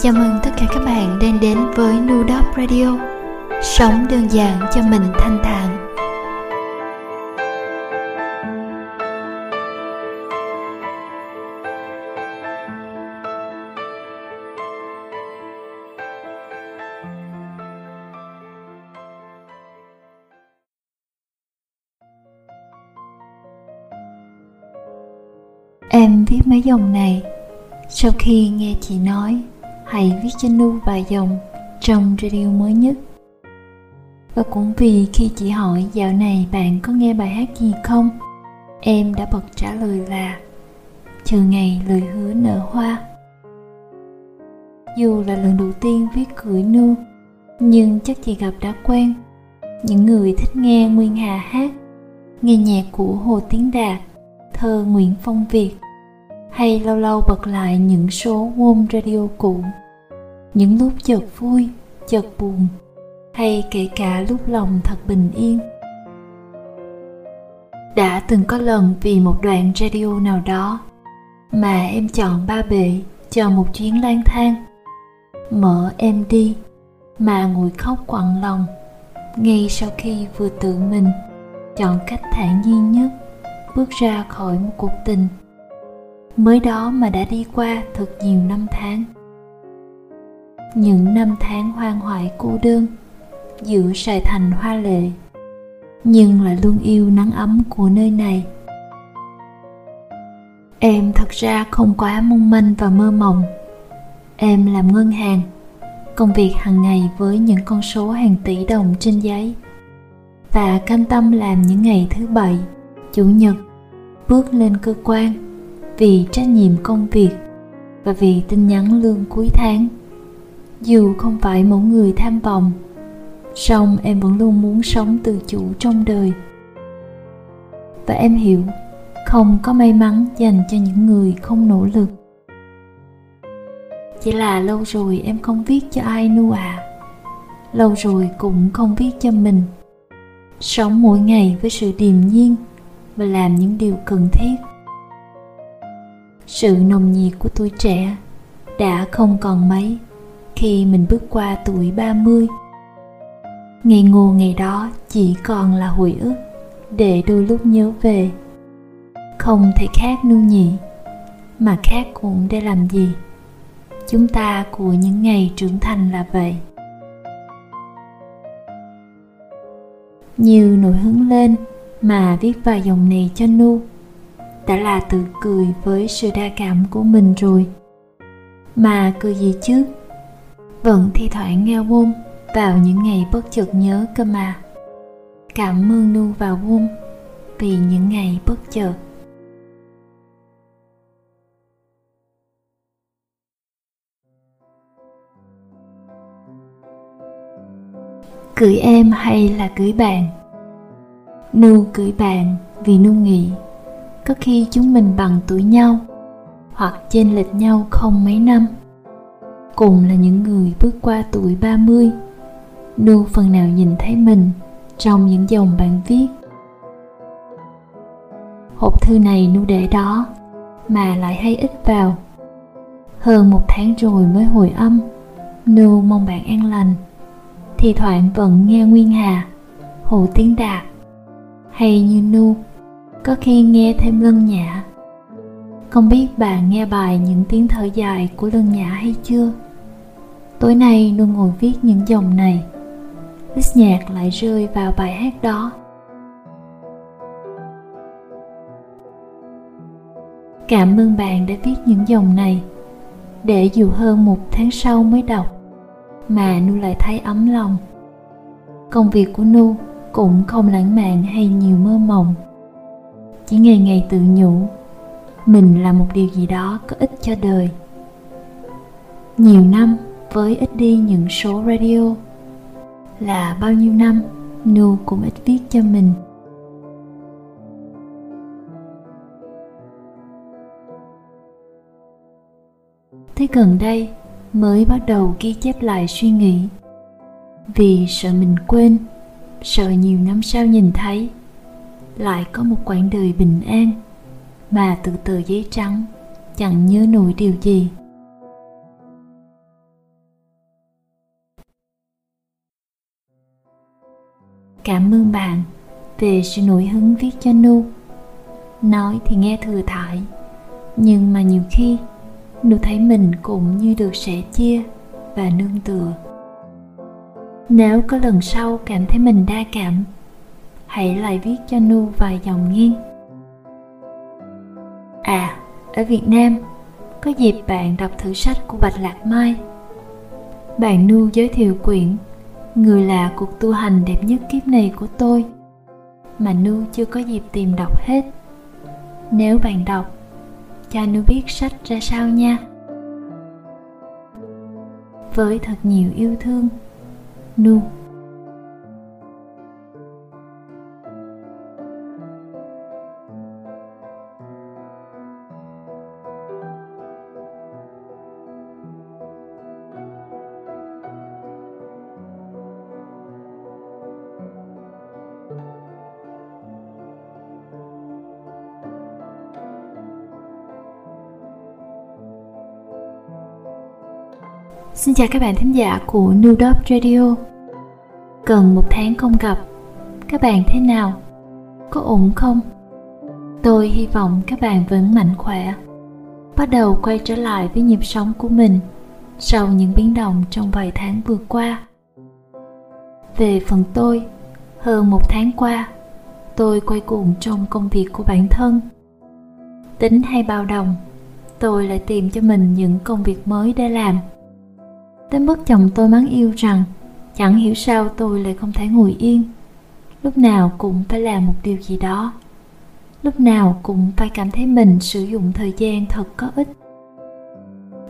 Chào mừng tất cả các bạn đang đến với Nudop Radio. Sống đơn giản cho mình thanh thản. Em viết mấy dòng này. Sau khi nghe chị nói, Hãy viết cho Nu vài dòng Trong radio mới nhất. Và cũng vì khi chị hỏi, Dạo này bạn có nghe bài hát gì không? Em đã bật trả lời là, Chờ ngày lời hứa nở hoa. Dù là lần đầu tiên viết gửi Nu, Nhưng chắc chị gặp đã quen. Những người thích nghe Nguyên Hà hát, Nghe nhạc của Hồ Tiến Đạt, thơ Nguyễn Phong Việt hay lâu lâu bật lại những số home Radio cũ. Những lúc chợt vui, chợt buồn, hay kể cả lúc lòng thật bình yên. Đã từng có lần vì một đoạn radio nào đó mà em chọn ba bể cho một chuyến lang thang, mở em đi, mà ngồi khóc quặn lòng, ngay sau khi vừa tự mình chọn cách thản nhiên nhất, bước ra khỏi một cuộc tình mới đó mà đã đi qua thật nhiều năm tháng. Những năm tháng hoang hoại cô đơn giữa sài thành hoa lệ, nhưng lại luôn yêu nắng ấm của nơi này. Em thật ra không quá mong manh và mơ mộng. Em làm ngân hàng, công việc hàng ngày với những con số hàng tỷ đồng trên giấy và cam tâm làm những ngày thứ bảy, chủ nhật, bước lên cơ quan vì trách nhiệm công việc và vì tin nhắn lương cuối tháng. Dù không phải mẫu người tham vọng, song em vẫn luôn muốn sống tự chủ trong đời. Và em hiểu, không có may mắn dành cho những người không nỗ lực. Chỉ là lâu rồi em không viết cho ai nu à lâu rồi cũng không viết cho mình. Sống mỗi ngày với sự điềm nhiên và làm những điều cần thiết sự nồng nhiệt của tuổi trẻ đã không còn mấy khi mình bước qua tuổi 30. Ngày ngô ngày đó chỉ còn là hồi ức để đôi lúc nhớ về. Không thể khác nương nhị, mà khác cũng để làm gì. Chúng ta của những ngày trưởng thành là vậy. Như nổi hứng lên mà viết vài dòng này cho Nu đã là tự cười với sự đa cảm của mình rồi. Mà cười gì chứ? Vẫn thi thoảng nghe vung vào những ngày bất chợt nhớ cơ mà. Cảm ơn nu và vung vì những ngày bất chợt. Cưới em hay là cưới bạn? Nu cưới bạn vì nu nghĩ có khi chúng mình bằng tuổi nhau, hoặc chênh lệch nhau không mấy năm. Cùng là những người bước qua tuổi 30 Nu phần nào nhìn thấy mình trong những dòng bạn viết. Hộp thư này Nu để đó, mà lại hay ít vào. Hơn một tháng rồi mới hồi âm, Nu mong bạn an lành, Thì thoảng vẫn nghe Nguyên Hà, Hồ Tiến Đạt, Hay như Nu có khi nghe thêm lân nhã. Không biết bạn nghe bài những tiếng thở dài của lân nhã hay chưa? Tối nay luôn ngồi viết những dòng này. List nhạc lại rơi vào bài hát đó. Cảm ơn bạn đã viết những dòng này. Để dù hơn một tháng sau mới đọc, mà nu lại thấy ấm lòng. Công việc của nu cũng không lãng mạn hay nhiều mơ mộng chỉ ngày ngày tự nhủ, mình là một điều gì đó có ích cho đời. Nhiều năm với ít đi những số radio là bao nhiêu năm nu cũng ít viết cho mình. Thế gần đây mới bắt đầu ghi chép lại suy nghĩ. Vì sợ mình quên, sợ nhiều năm sau nhìn thấy lại có một quãng đời bình an. Mà từ từ giấy trắng, chẳng nhớ nổi điều gì. Cảm ơn bạn về sự nổi hứng viết cho nu. Nói thì nghe thừa thải, nhưng mà nhiều khi nu thấy mình cũng như được sẻ chia và nương tựa. Nếu có lần sau cảm thấy mình đa cảm hãy lại viết cho nu vài dòng nghiêng à ở việt nam, có dịp bạn đọc thử sách của bạch lạc mai. Bạn nu giới thiệu quyển người là cuộc tu hành đẹp nhất kiếp này của tôi, mà nu chưa có dịp tìm đọc hết. Nếu bạn đọc, cho nu biết sách ra sao nha. Với thật nhiều yêu thương, nu. Xin chào các bạn thính giả của New Dop Radio. Gần một tháng không gặp. Các bạn thế nào? Có ổn không? Tôi hy vọng các bạn vẫn mạnh khỏe. Bắt đầu quay trở lại với nhịp sống của mình Sau những biến động trong vài tháng vừa qua. Về phần tôi, Hơn một tháng qua, Tôi quay cuồng trong công việc của bản thân. Tính hay bao đồng, Tôi lại tìm cho mình những công việc mới để làm đến mức chồng tôi mắng yêu rằng, chẳng hiểu sao tôi lại không thể ngồi yên. Lúc nào cũng phải làm một điều gì đó. Lúc nào cũng phải cảm thấy mình sử dụng thời gian thật có ích.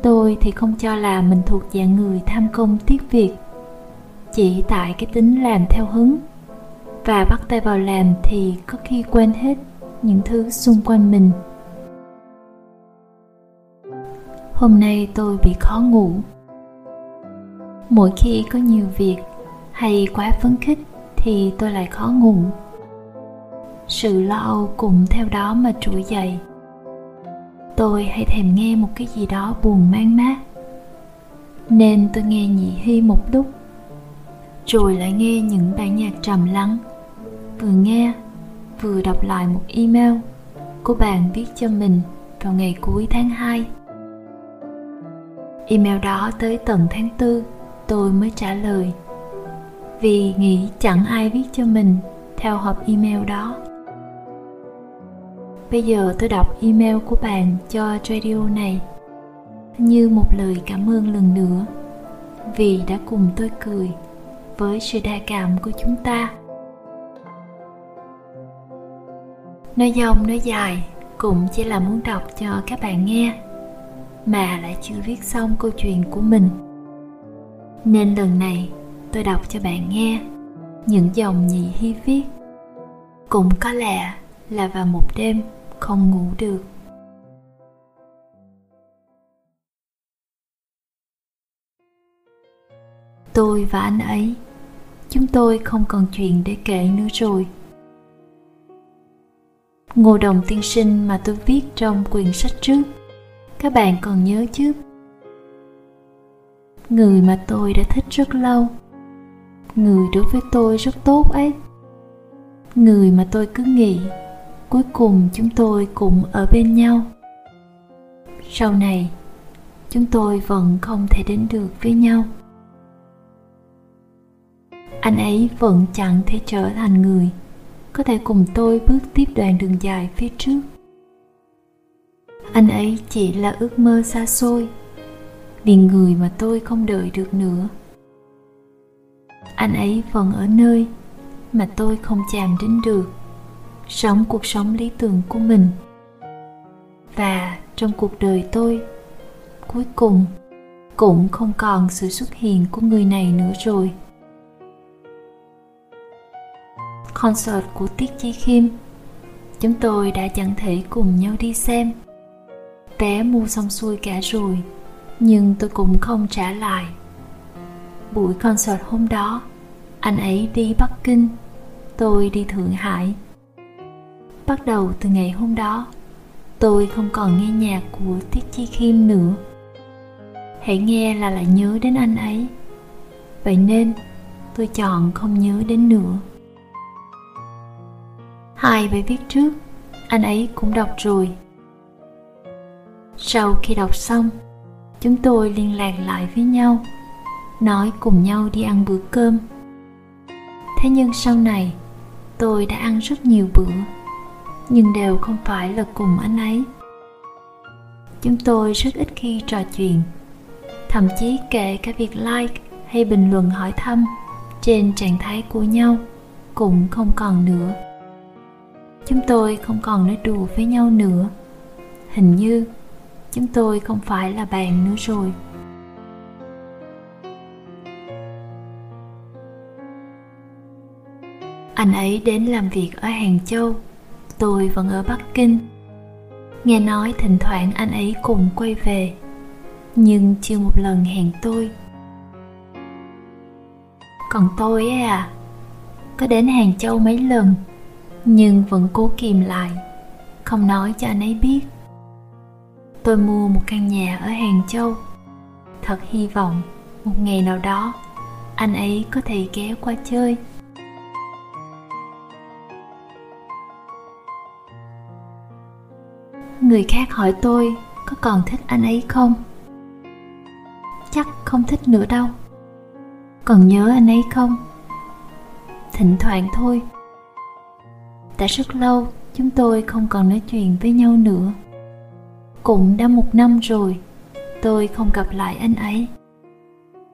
Tôi thì không cho là mình thuộc dạng người tham công tiếc việc. Chỉ tại cái tính làm theo hứng. Và bắt tay vào làm thì có khi quên hết những thứ xung quanh mình. Hôm nay tôi bị khó ngủ mỗi khi có nhiều việc hay quá phấn khích thì tôi lại khó ngủ. Sự lo âu cùng theo đó mà trỗi dậy. Tôi hay thèm nghe một cái gì đó buồn man mát, nên tôi nghe nhị hy một lúc, rồi lại nghe những bản nhạc trầm lắng, vừa nghe, vừa đọc lại một email của bạn viết cho mình vào ngày cuối tháng 2 email đó tới tận tháng 4 tôi mới trả lời. Vì nghĩ chẳng ai viết cho mình theo hộp email đó. Bây giờ tôi đọc email của bạn cho radio này. Như một lời cảm ơn lần nữa. Vì đã cùng tôi cười với sự đa cảm của chúng ta. Nói dông nói dài cũng chỉ là muốn đọc cho các bạn nghe, mà lại chưa viết xong câu chuyện của mình nên lần này tôi đọc cho bạn nghe những dòng nhị hy viết. Cũng có lẽ là vào một đêm không ngủ được. Tôi và anh ấy, chúng tôi không còn chuyện để kể nữa rồi. Ngô đồng tiên sinh mà tôi viết trong quyển sách trước, các bạn còn nhớ chứ? Người mà tôi đã thích rất lâu. Người đối với tôi rất tốt ấy. Người mà tôi cứ nghĩ, cuối cùng chúng tôi cũng ở bên nhau. Sau này, chúng tôi vẫn không thể đến được với nhau. Anh ấy vẫn chẳng thể trở thành người có thể cùng tôi bước tiếp đoạn đường dài phía trước. Anh ấy chỉ là ước mơ xa xôi vì người mà tôi không đợi được nữa. Anh ấy vẫn ở nơi mà tôi không chạm đến được. Sống cuộc sống lý tưởng của mình. Và trong cuộc đời tôi, cuối cùng cũng không còn sự xuất hiện của người này nữa rồi. Concert của tiết chi khiêm chúng tôi đã chẳng thể cùng nhau đi xem. Vé mua xong xuôi cả rồi nhưng tôi cũng không trả lại buổi concert hôm đó, anh ấy đi bắc kinh, tôi đi thượng hải. Bắt đầu từ ngày hôm đó, tôi không còn nghe nhạc của tiết chi khiêm nữa. Hãy nghe là lại nhớ đến anh ấy. Vậy nên, tôi chọn không nhớ đến nữa. Hai bài viết trước, anh ấy cũng đọc rồi. Sau khi đọc xong chúng tôi liên lạc lại với nhau, nói cùng nhau đi ăn bữa cơm. Thế nhưng sau này, tôi đã ăn rất nhiều bữa, nhưng đều không phải là cùng anh ấy. Chúng tôi rất ít khi trò chuyện, thậm chí kể cả việc like hay bình luận hỏi thăm trên trạng thái của nhau cũng không còn nữa. Chúng tôi không còn nói đùa với nhau nữa. Hình như chúng tôi không phải là bạn nữa rồi. Anh ấy đến làm việc ở hàng châu, tôi vẫn ở bắc kinh. Nghe nói thỉnh thoảng anh ấy cùng quay về, nhưng chưa một lần hẹn tôi. Còn tôi ấy à có đến hàng châu mấy lần, nhưng vẫn cố kìm lại, không nói cho anh ấy biết tôi mua một căn nhà ở hàng châu. Thật hy vọng một ngày nào đó, anh ấy có thể ghé qua chơi. Người khác hỏi tôi có còn thích anh ấy không? Chắc không thích nữa đâu. Còn nhớ anh ấy không? Thỉnh thoảng thôi. Đã rất lâu, chúng tôi không còn nói chuyện với nhau nữa cũng đã một năm rồi, tôi không gặp lại anh ấy.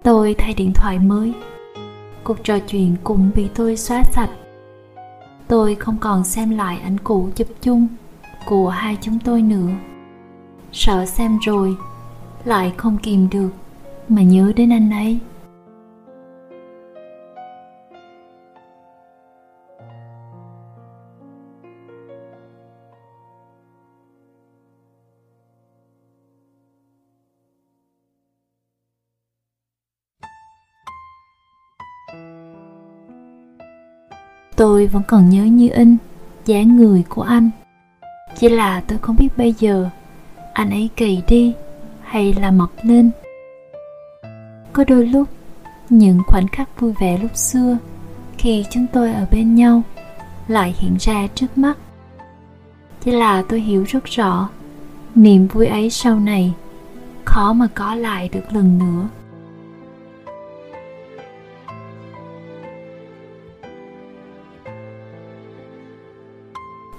Tôi thay điện thoại mới. Cuộc trò chuyện cũng bị tôi xóa sạch. Tôi không còn xem lại ảnh cũ chụp chung của hai chúng tôi nữa. Sợ xem rồi, lại không kìm được mà nhớ đến anh ấy. Tôi vẫn còn nhớ như in, dáng người của anh. Chỉ là tôi không biết bây giờ anh ấy gầy đi hay là mập lên. Có đôi lúc, những khoảnh khắc vui vẻ lúc xưa khi chúng tôi ở bên nhau lại hiện ra trước mắt. Chỉ là tôi hiểu rất rõ, niềm vui ấy sau này khó mà có lại được lần nữa.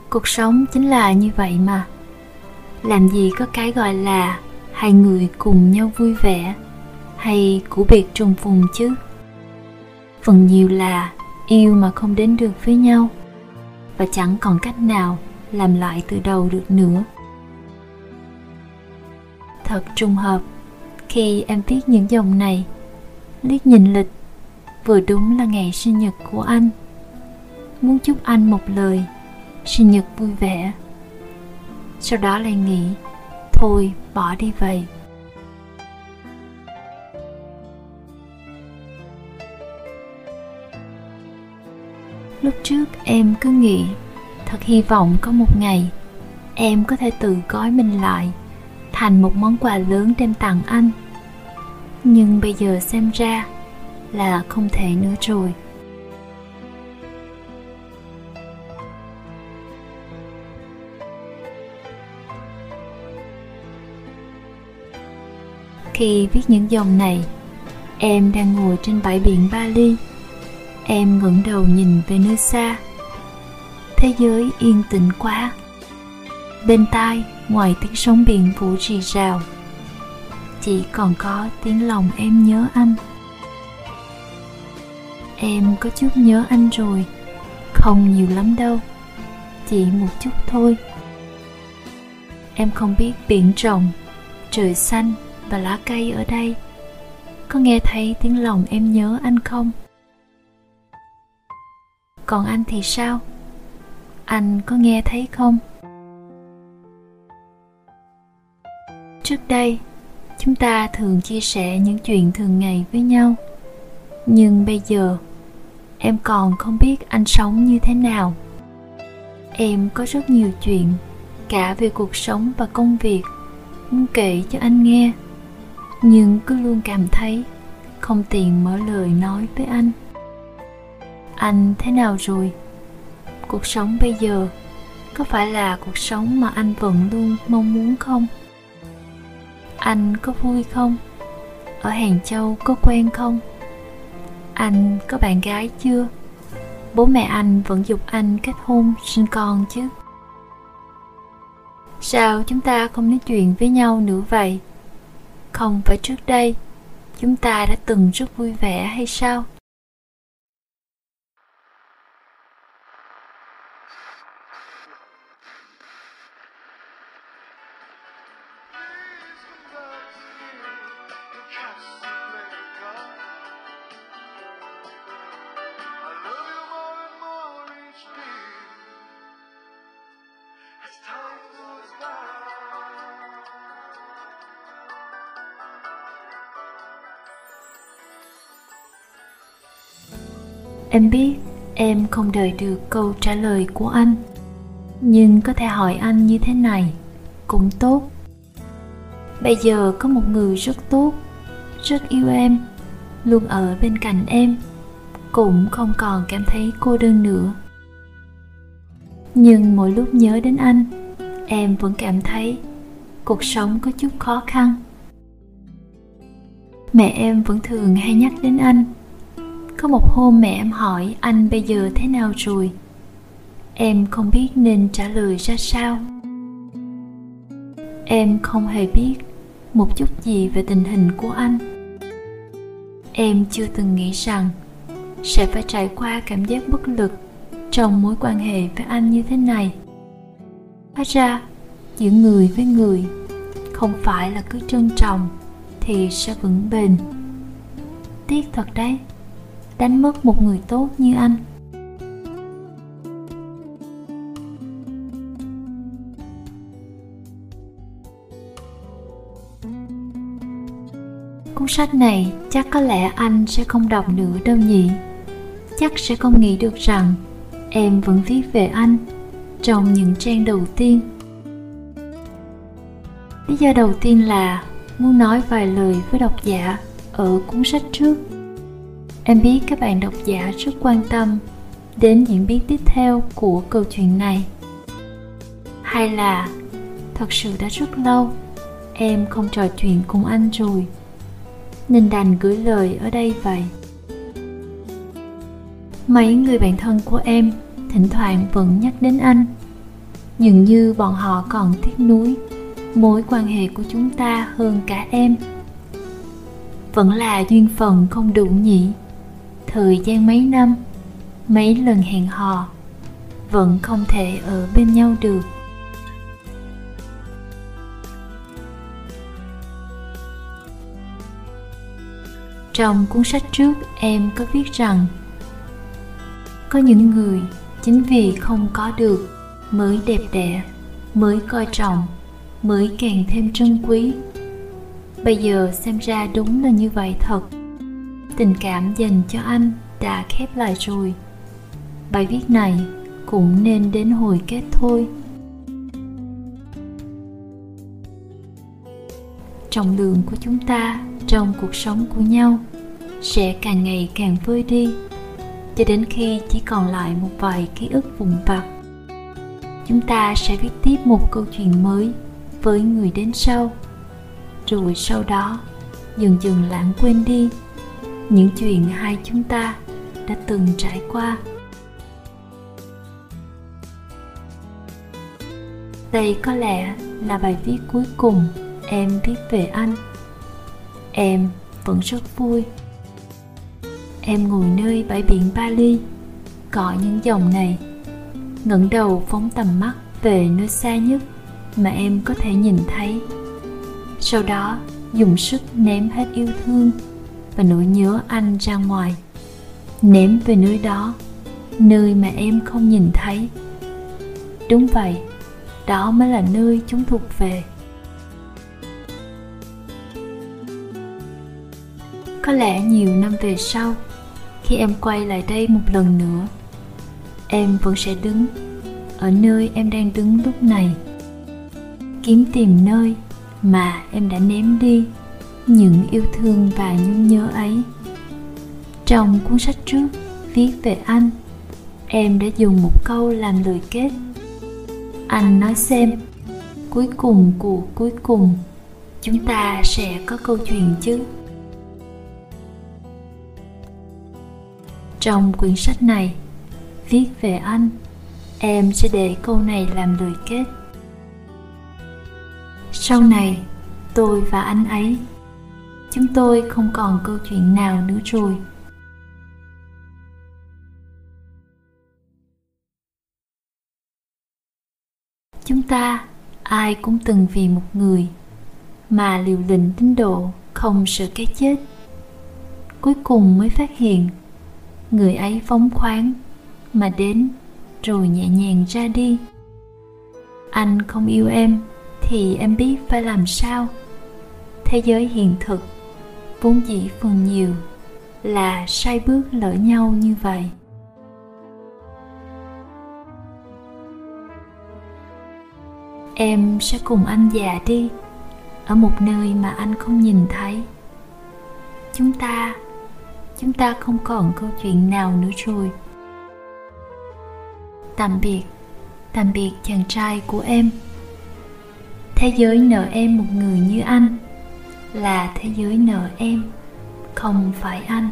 Cuộc sống chính là như vậy mà. Làm gì có cái gọi là hai người cùng nhau vui vẻ hay của biệt trùng phùng chứ? Phần nhiều là yêu mà không đến được với nhau. Và chẳng còn cách nào làm lại từ đầu được nữa. Thật trùng hợp, khi em viết những dòng này, liếc nhìn lịch, vừa đúng là ngày sinh nhật của anh. Muốn chúc anh một lời sinh nhật vui vẻ. Sau đó lại nghĩ, thôi, bỏ đi vậy. Lúc trước em cứ nghĩ, thật hy vọng có một ngày em có thể tự gói mình lại thành một món quà lớn đem tặng anh. Nhưng bây giờ xem ra là không thể nữa rồi. Khi viết những dòng này, em đang ngồi trên bãi biển bali. Em ngẩng đầu nhìn về nơi xa thế giới yên tĩnh quá. Bên tai, ngoài tiếng sóng biển vũ rì rào, chỉ còn có tiếng lòng em nhớ anh. Em có chút nhớ anh rồi, không nhiều lắm đâu, chỉ một chút thôi. Em không biết biển rộng, trời xanh và lá cây ở đây. Có nghe thấy tiếng lòng em nhớ anh không? Còn anh thì sao? Anh có nghe thấy không? Trước đây, chúng ta thường chia sẻ những chuyện thường ngày với nhau. Nhưng bây giờ, em còn không biết anh sống như thế nào. Em có rất nhiều chuyện, cả về cuộc sống và công việc, muốn kể cho anh nghe nhưng cứ luôn cảm thấy không tiền mở lời nói với anh. Anh thế nào rồi? Cuộc sống bây giờ có phải là cuộc sống mà anh vẫn luôn mong muốn không? Anh có vui không? Ở hàng châu có quen không? Anh có bạn gái chưa? Bố mẹ anh vẫn dục anh kết hôn sinh con chứ? Sao chúng ta không nói chuyện với nhau nữa vậy? Không phải trước đây chúng ta đã từng rất vui vẻ hay sao? Em biết em không đợi được câu trả lời của anh, nhưng có thể hỏi anh như thế này, cũng tốt. Bây giờ có một người rất tốt, rất yêu em, luôn ở bên cạnh em, cũng không còn cảm thấy cô đơn nữa. Nhưng mỗi lúc nhớ đến anh, em vẫn cảm thấy cuộc sống có chút khó khăn. Mẹ em vẫn thường hay nhắc đến anh có một hôm mẹ em hỏi, anh bây giờ thế nào rồi? Em không biết nên trả lời ra sao. Em không hề biết một chút gì về tình hình của anh. Em chưa từng nghĩ rằng sẽ phải trải qua cảm giác bất lực trong mối quan hệ với anh như thế này. Hóa ra, giữa người với người không phải là cứ trân trọng thì sẽ vững bền. Tiếc thật đấy đánh mất một người tốt như anh. Cuốn sách này chắc có lẽ anh sẽ không đọc nữa đâu nhỉ. Chắc sẽ không nghĩ được rằng em vẫn viết về anh trong những trang đầu tiên. Lý do đầu tiên là muốn nói vài lời với độc giả ở cuốn sách trước. Em biết các bạn độc giả rất quan tâm đến diễn biến tiếp theo của câu chuyện này. Hay là, thật sự đã rất lâu em không trò chuyện cùng anh rồi, nên đành gửi lời ở đây vậy mấy người bạn thân của em thỉnh thoảng vẫn nhắc đến anh dường như bọn họ còn tiếc nuối, mối quan hệ của chúng ta hơn cả em vẫn là duyên phận không đủ nhỉ thời gian mấy năm, mấy lần hẹn hò, vẫn không thể ở bên nhau được. Trong cuốn sách trước, em có viết rằng, có những người chính vì không có được mới đẹp đẽ, mới coi trọng, mới càng thêm trân quý. Bây giờ xem ra đúng là như vậy thật tình cảm dành cho anh đã khép lại rồi. Bài viết này cũng nên đến hồi kết thôi. Trọng lượng của chúng ta trong cuộc sống của nhau sẽ càng ngày càng vơi đi, cho đến khi chỉ còn lại một vài ký ức vụn vặt. Chúng ta sẽ viết tiếp một câu chuyện mới với người đến sau, rồi sau đó dần dần lãng quên đi những chuyện hai chúng ta đã từng trải qua. Đây có lẽ là bài viết cuối cùng em viết về anh. Em vẫn rất vui. Em ngồi nơi bãi biển bali có những dòng này, ngẩng đầu phóng tầm mắt về nơi xa nhất mà em có thể nhìn thấy. Sau đó, dùng sức ném hết yêu thương và nỗi nhớ anh ra ngoài. Ném về nơi đó, nơi mà em không nhìn thấy. Đúng vậy, đó mới là nơi chúng thuộc về. Có lẽ nhiều năm về sau, khi em quay lại đây một lần nữa, em vẫn sẽ đứng ở nơi em đang đứng lúc này, kiếm tìm nơi mà em đã ném đi những yêu thương và nhung nhớ ấy. Trong cuốn sách trước, viết về anh, em đã dùng một câu làm lời kết. Anh nói xem, cuối cùng của cuối cùng, chúng ta sẽ có câu chuyện chứ? Trong quyển sách này, viết về anh, em sẽ để câu này làm lời kết. Sau này, tôi và anh ấy chúng tôi không còn câu chuyện nào nữa rồi. Chúng ta, ai cũng từng vì một người mà liều lĩnh tín độ không sợ cái chết. Cuối cùng mới phát hiện, người ấy phóng khoáng mà đến rồi nhẹ nhàng ra đi. Anh không yêu em thì em biết phải làm sao. Thế giới hiện thực vốn dĩ phần nhiều là sai bước lỡ nhau như vậy. Em sẽ cùng anh già đi, ở một nơi mà anh không nhìn thấy. Chúng ta chúng ta không còn câu chuyện nào nữa rồi. Tạm biệt tạm biệt chàng trai của em. Thế giới nợ em một người như anh là thế giới nợ em không phải anh.